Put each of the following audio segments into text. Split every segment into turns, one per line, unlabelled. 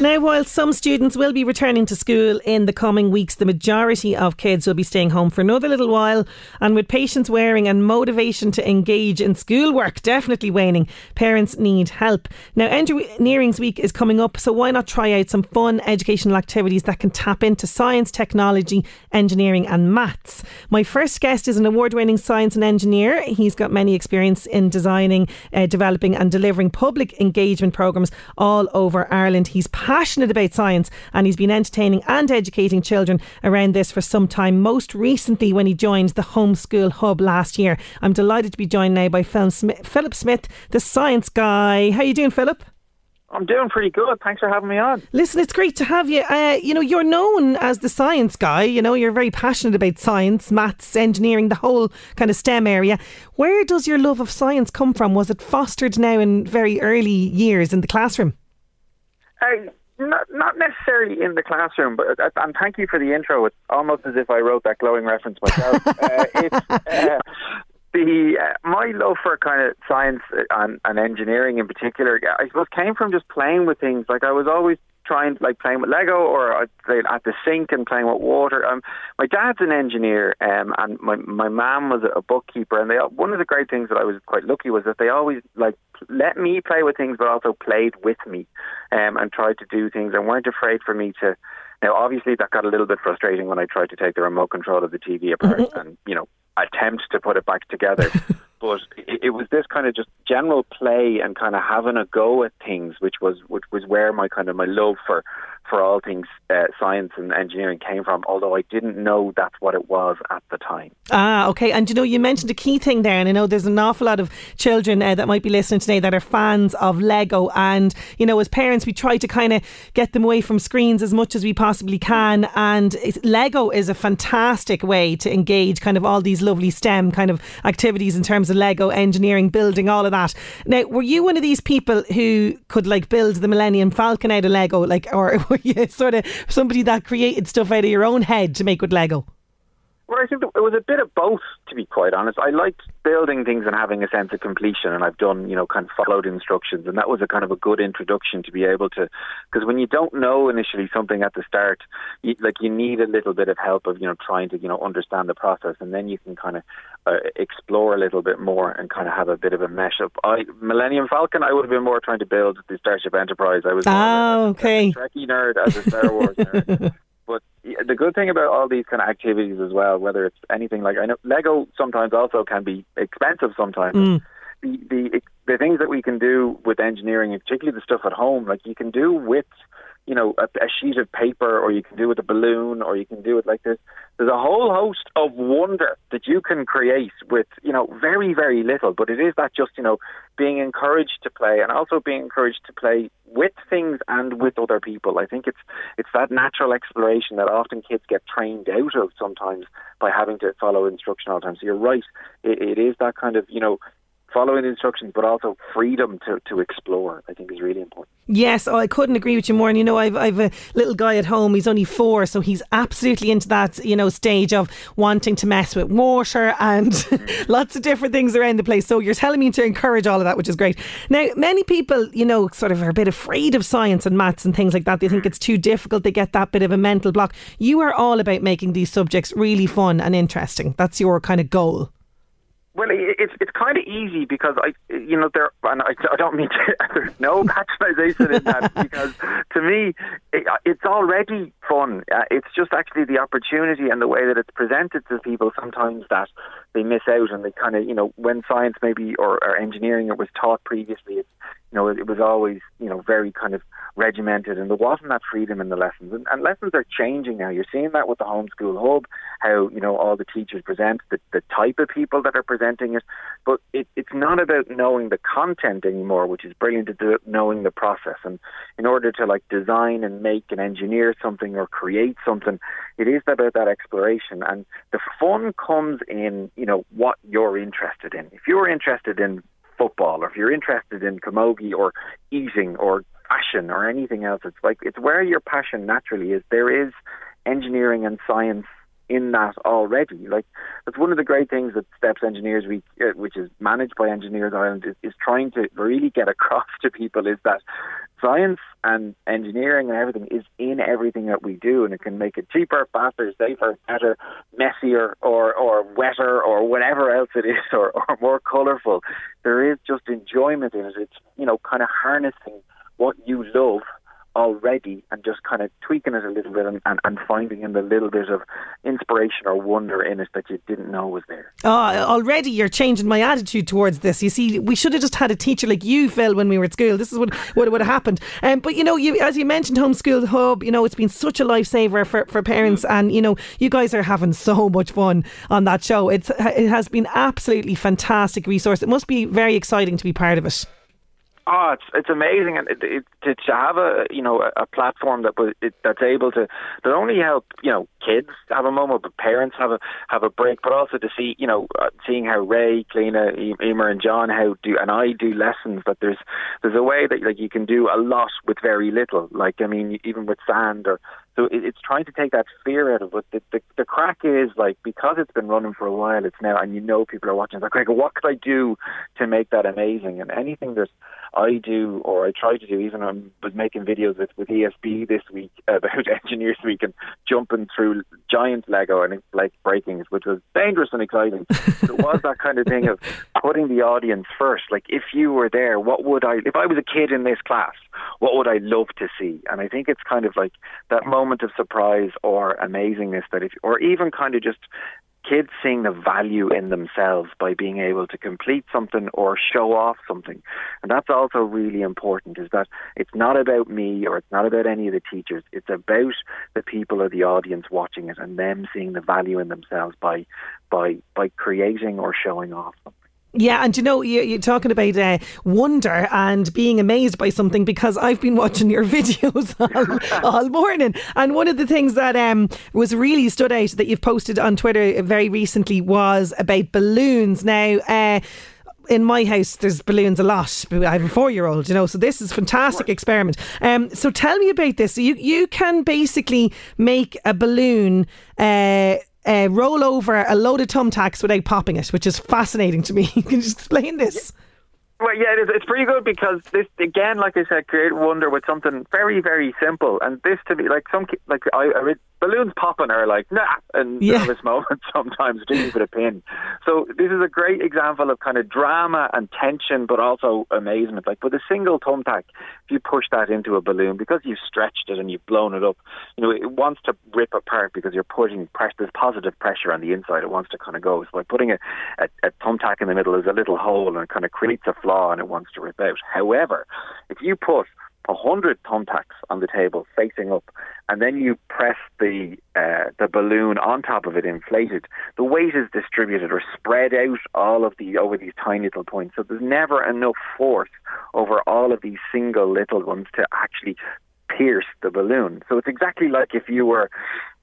Now, while some students will be returning to school in the coming weeks, the majority of kids will be staying home for another little while. And with patience wearing and motivation to engage in schoolwork definitely waning, parents need help. Now, Engineering's Week is coming up, so why not try out some fun educational activities that can tap into science, technology, engineering, and maths? My first guest is an award winning science and engineer. He's got many experience in designing, uh, developing, and delivering public engagement programmes all over Ireland. He's passionate about science and he's been entertaining and educating children around this for some time, most recently when he joined the Homeschool Hub last year. I'm delighted to be joined now by Philip Smith, the science guy. How are you doing, Philip?
I'm doing pretty good. Thanks for having me on.
Listen, it's great to have you. Uh, you know, you're known as the science guy. You know, you're very passionate about science, maths, engineering, the whole kind of STEM area. Where does your love of science come from? Was it fostered now in very early years in the classroom?
Uh, not, not necessarily in the classroom, but uh, and thank you for the intro. It's almost as if I wrote that glowing reference myself. uh, it's uh, the uh, my love for kind of science and, and engineering in particular. I suppose came from just playing with things. Like I was always trying like playing with Lego or at the sink and playing with water. Um, my dad's an engineer, um, and my my mom was a bookkeeper. And they one of the great things that I was quite lucky was that they always like let me play with things, but also played with me, um, and tried to do things and weren't afraid for me to. Now, obviously, that got a little bit frustrating when I tried to take the remote control of the TV apart and you know attempt to put it back together. But it, it, was this kind of just general play and kind of having a go at things, which was which was where my kind of my love for for all things uh, science and engineering came from, although I didn't know that's what it was at the time.
Ah, okay. And you know, you mentioned a key thing there, and I know there's an awful lot of children uh, that might be listening today that are fans of Lego. And, you know, as parents, we try to kind of get them away from screens as much as we possibly can. And Lego is a fantastic way to engage kind of all these lovely STEM kind of activities in terms of Lego, engineering, building, all of that. Now, were you one of these people who could like build the Millennium Falcon out of Lego, like, or you sort of somebody that created stuff out of your own head to make with Lego?
Well, I think it was a bit of both, to be quite honest. I liked building things and having a sense of completion, and I've done, you know, kind of followed instructions, and that was a kind of a good introduction to be able to, because when you don't know initially something at the start, you, like you need a little bit of help of, you know, trying to, you know, understand the process, and then you can kind of uh, explore a little bit more and kind of have a bit of a mesh up. I Millennium Falcon, I would have been more trying to build the Starship Enterprise. I was
oh, okay.
a Trekkie nerd as a Star Wars nerd. The good thing about all these kind of activities as well, whether it's anything like I know Lego sometimes also can be expensive sometimes.
Mm.
The the the things that we can do with engineering, particularly the stuff at home, like you can do with you know, a, a sheet of paper, or you can do it with a balloon, or you can do it like this. There's a whole host of wonder that you can create with, you know, very, very little. But it is that just, you know, being encouraged to play, and also being encouraged to play with things and with other people. I think it's it's that natural exploration that often kids get trained out of sometimes by having to follow instruction all the time. So you're right. it, it is that kind of, you know, following instructions, but also freedom to, to explore, I think is really important.
Yes, oh, I couldn't agree with you more. And you know, I've I've a little guy at home. He's only four, so he's absolutely into that you know stage of wanting to mess with water and lots of different things around the place. So you're telling me to encourage all of that, which is great. Now, many people, you know, sort of are a bit afraid of science and maths and things like that. They think it's too difficult. They get that bit of a mental block. You are all about making these subjects really fun and interesting. That's your kind of goal.
Well, it's it's kind of easy because I, you know, there, and I, I don't mean to. There's no patronisation in that because to me, it, it's already fun. Uh, it's just actually the opportunity and the way that it's presented to people sometimes that they miss out and they kind of, you know, when science maybe or, or engineering it was taught previously, it's you know, it, was always, you know, very kind of regimented and there wasn't that freedom in the lessons. And, and lessons are changing now. You're seeing that with the homeschool hub, how, you know, all the teachers present, the, the type of people that are presenting it. But it, it's not about knowing the content anymore, which is brilliant, it's knowing the process. And in order to like design and make and engineer something or create something, it is about that exploration. And the fun comes in, you know, what you're interested in. If you're interested in football, or if you're interested in camogie or eating or fashion or anything else, it's like it's where your passion naturally is. There is engineering and science in that already. Like that's one of the great things that Steps Engineers Week, uh, which is managed by Engineers Ireland, is, is trying to really get across to people is that science and engineering and everything is in everything that we do, and it can make it cheaper, faster, safer, better, messier, or or wetter, or whatever else it is, or, or more colourful. There is just enjoyment in it. It's you know kind of harnessing what you love already and just kind of tweaking it a little bit and, and, and finding in the little bit of inspiration or wonder in it that you didn't know was there.
Oh, already you're changing my attitude towards this. You see, we should have just had a teacher like you, Phil, when we were at school. This is what, what would have happened. Um, but, you know, you as you mentioned, Homeschool Hub, you know, it's been such a lifesaver for, for parents mm. and, you know, you guys are having so much fun on that show. It's, it has been absolutely fantastic resource. It must be very exciting to be part of it.
Oh, it's it's amazing, and it, it, to, to have a you know a, a platform that was it, that's able to not only help you know kids have a moment, but parents have a have a break, but also to see you know uh, seeing how Ray, Clíona, Emer, and John how do and I do lessons. That there's there's a way that like you can do a lot with very little. Like I mean, even with sand or so it, it's trying to take that fear out of it. The, the, the crack is like because it's been running for a while, it's now and you know people are watching. It's like, okay, what could I do to make that amazing? And anything that I do or I try to do, even I was making videos with, with ESB this week about Engineers Week and jumping through giant Lego and like breaking which was dangerous and exciting. it was that kind of thing of putting the audience first. Like if you were there, what would I? If I was a kid in this class, what would I love to see? And I think it's kind of like that moment of surprise or amazingness that if, or even kind of just kids seeing the value in themselves by being able to complete something or show off something. And that's also really important is that it's not about me or it's not about any of the teachers. It's about the people or the audience watching it and them seeing the value in themselves by by by creating or showing off something.
Yeah, and you know, you, are talking about uh, wonder and being amazed by something because I've been watching your videos all, all morning. And one of the things that um, was really stood out that you've posted on Twitter very recently was about balloons. Now, uh, in my house, there's balloons a lot. I have a four year old, you know, so this is a fantastic experiment. Um, so tell me about this. So you, you can basically make a balloon. Uh, uh, roll over a load of thumbtacks without popping it, which is fascinating to me. Can you just explain this?
Well, yeah, it is. It's pretty good because this, again, like I said, create wonder with something very, very simple. And this to me, like some, like I, I read balloons popping are like nah, and yeah. nervous moments sometimes, particularly with a pin. So this is a great example of kind of drama and tension, but also amazement. Like with a single thumbtack, if you push that into a balloon, because you've stretched it and you've blown it up, you know it wants to rip apart because you're putting press. There's positive pressure on the inside. It wants to kind of go. So by putting a, a, a thumbtack in the middle, there's a little hole and it kind of creates a and it wants to rip out. However, if you put a hundred thumbtacks on the table facing up, and then you press the uh, the balloon on top of it, inflated. The weight is distributed or spread out all of the over these tiny little points. So there's never enough force over all of these single little ones to actually pierce the balloon. So it's exactly like if you were,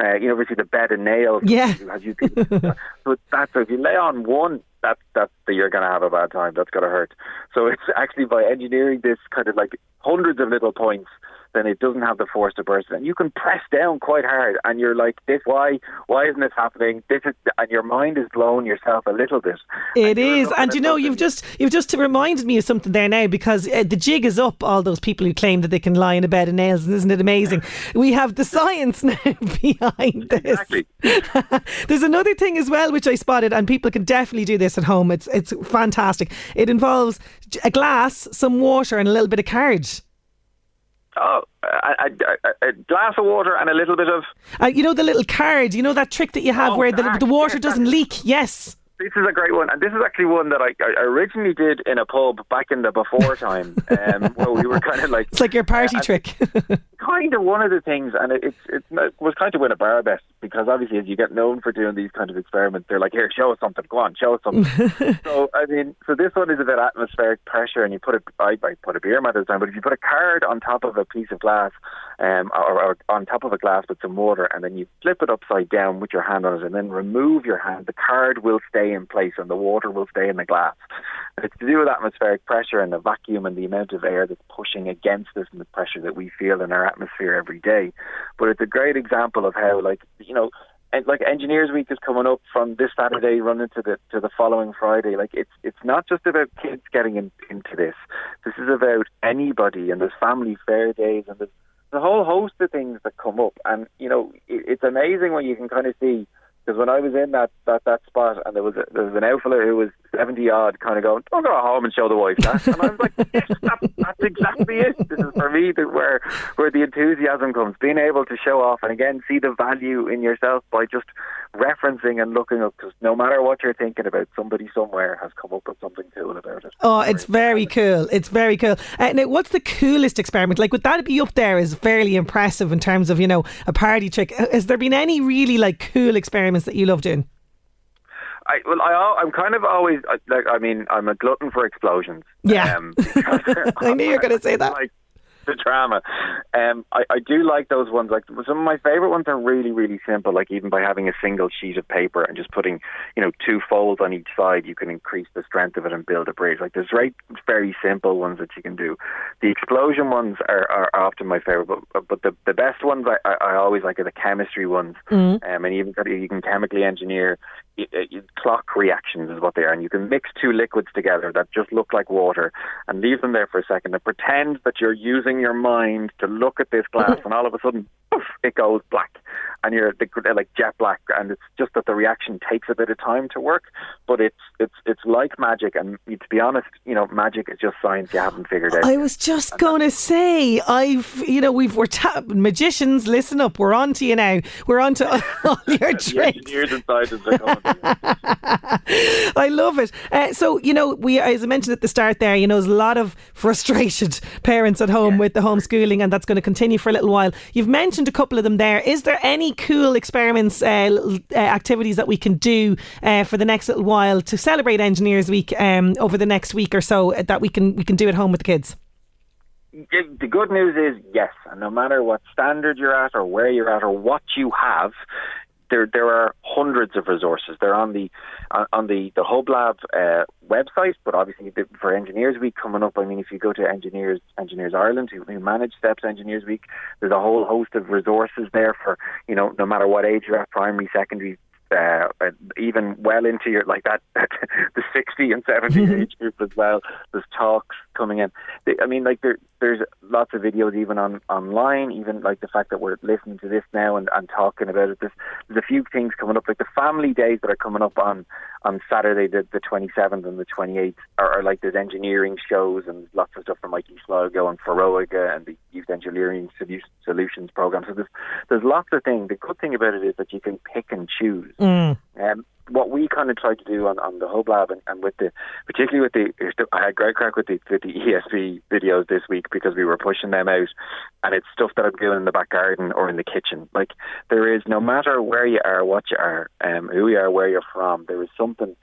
uh, you know, obviously the bed of nails.
Yeah.
As you so that's if you lay on one, that that you're going to have a bad time. That's going to hurt. So it's actually by engineering this kind of like hundreds of little points then it doesn't have the force to burst. And you can press down quite hard, and you're like, "This why? Why isn't this happening?" This is, and your mind is blowing yourself a little bit.
It and is, and you know, you've just you've just reminded me of something there now because uh, the jig is up. All those people who claim that they can lie in a bed of nails, and isn't it amazing? we have the science now behind this.
Exactly.
There's another thing as well which I spotted, and people can definitely do this at home. It's it's fantastic. It involves a glass, some water, and a little bit of carriage.
Oh, a, a, a, glass of water and a little bit of.
Uh, you know the little card. You know that trick that you have
oh,
where the, the water doesn't leak. Yes.
This is a great one, and this is actually one that I, I originally did in a pub back in the before time, um, where we were kind of like
it's like your party uh, trick.
kind of one of the things, and it, it's it was kind of win a bar best because obviously as you get known for doing these kind of experiments, they're like, here, show us something, go on, show us something. so I mean, so this one is about atmospheric pressure, and you put a I, I put a beer mat this time, but if you put a card on top of a piece of glass, um, or, or on top of a glass with some water, and then you flip it upside down with your hand on it, and then remove your hand, the card will stay in place and the water will stay in the glass. And it's to do with atmospheric pressure and the vacuum and the amount of air that's pushing against us and the pressure that we feel in our atmosphere every day. But it's a great example of how, like, you know, and like Engineers Week is coming up from this Saturday, running to the to the following Friday. Like it's it's not just about kids getting in, into this. This is about anybody, and there's family fair days, and there's a whole host of things that come up. And you know, it, it's amazing when you can kind of see because when I was in that, that, that spot and there was a, there was an outfielder who was 70 odd kind of going, don't go home and show the wife that. And I was like, yes, that, that's exactly it. This is for me the, where, where the enthusiasm comes. Being able to show off and again see the value in yourself by just referencing and looking up because no matter what you're thinking about, somebody somewhere has come up with something cool about it.
Oh, it's very cool. It's very cool. Uh, now, what's the coolest experiment? Like, would that be up there as fairly impressive in terms of, you know, a party trick? Uh, has there been any really like cool experiments that you love doing?
I well, I I'm kind of always like I mean I'm a glutton for explosions.
Yeah, um, I knew you were going to say that.
Like, the drama. Um, I, I do like those ones. Like some of my favorite ones are really, really simple. Like even by having a single sheet of paper and just putting, you know, two folds on each side, you can increase the strength of it and build a bridge. Like there's very, very simple ones that you can do. The explosion ones are, are often my favorite, but but the the best ones I, I, always like are the chemistry ones. Mm. Um, and even you can chemically engineer clock reactions is what they are, and you can mix two liquids together that just look like water and leave them there for a second and pretend that you're using your mind to look at this glass, and all of a sudden, poof, it goes black, and you're like jet black, and it's just that the reaction takes a bit of time to work, but it's it's it's like magic, and to be honest, you know, magic is just science you haven't figured out.
I was just going to say, I've you know, we've we're ta- magicians. Listen up, we're on to you now. We're on to all your tricks.
engineers and scientists are coming.
I love it. Uh, so, you know, we as I mentioned at the start there, you know, there's a lot of frustrated parents at home yeah. with the homeschooling, and that's going to continue for a little while. You've mentioned a couple of them there. Is there any cool experiments, uh, little, uh, activities that we can do uh, for the next little while to celebrate Engineers Week um, over the next week or so uh, that we can we can do at home with the kids?
the good news is yes, and no matter what standard you're at or where you're at or what you have, there there are hundreds of resources. They're on the on the the Hub Lab uh, website, but obviously for Engineers Week coming up, I mean, if you go to Engineers Engineers Ireland, who, who manage Steps Engineers Week, there's a whole host of resources there for you know no matter what age you're at, primary, secondary, uh, even well into your like that the 60 and 70 mm-hmm. age group as well. There's talks coming in. They, I mean, like there, there's lots of videos even on online. Even like the fact that we're listening to this now and, and talking about it. There's, there's a few things coming up, like the family days that are coming up on on Saturday, the, the 27th and the 28th, are, are like there's engineering shows and lots of stuff from Mikey Sligo and Foróige and the Youth Engineering Solutions program. So there's there's lots of things. The good thing about it is that you can pick and choose. Mm. Um, what we kind of tried to do on, on the Hub Lab and, and with the, particularly with the, I had great crack with the, with the ESB videos this week because we were pushing them out and it's stuff that I'm doing in the back garden or in the kitchen. Like there is, no matter where you are, what you are, um, who you are, where you're from, there is something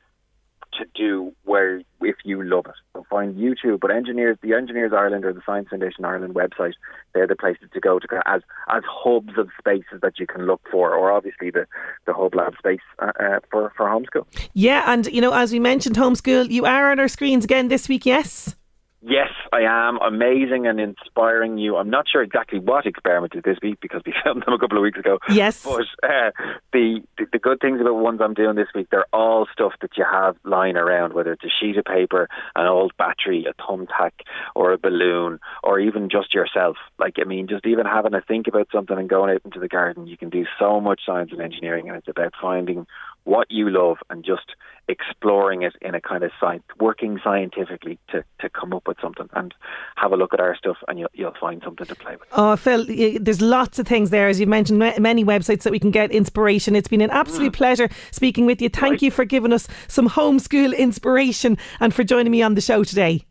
to do where if you love it. Find YouTube, but engineers, the Engineers Ireland or the Science Foundation Ireland website, they're the places to go to as as hubs of spaces that you can look for, or obviously the the hub lab space uh, uh, for for homeschool.
Yeah, and you know, as we mentioned, homeschool, you are on our screens again this week. Yes.
Yes, I am. Amazing and inspiring you. I'm not sure exactly what experiment is this week because we filmed them a couple of weeks ago.
Yes.
But uh, the, the, the good things about ones I'm doing this week, they're all stuff that you have lying around, whether it's a sheet of paper, an old battery, a thumbtack, or a balloon, or even just yourself. Like, I mean, just even having to think about something and going out into the garden, you can do so much science and engineering, and it's about finding what you love and just exploring it in a kind of science, working scientifically to, to come up with something and have a look at our stuff and you'll, you'll find something to play with.
Oh, Phil, there's lots of things there. As you've mentioned, many websites that we can get inspiration. It's been an absolute mm. pleasure speaking with you. Thank right. you for giving us some homeschool inspiration and for joining me on the show today.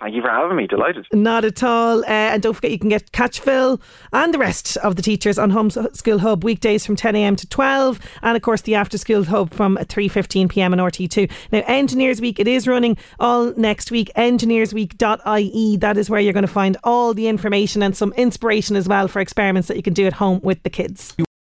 Thank you for having me. Delighted.
Not at all. Uh, and don't forget, you can get catch Phil and the rest of the teachers on Homeschool Hub weekdays from 10 a.m. to 12, and of course the After School Hub from 3:15 p.m. on RTÉ2. Now, Engineers Week it is running all next week. Engineersweek.ie. That is where you're going to find all the information and some inspiration as well for experiments that you can do at home with the kids.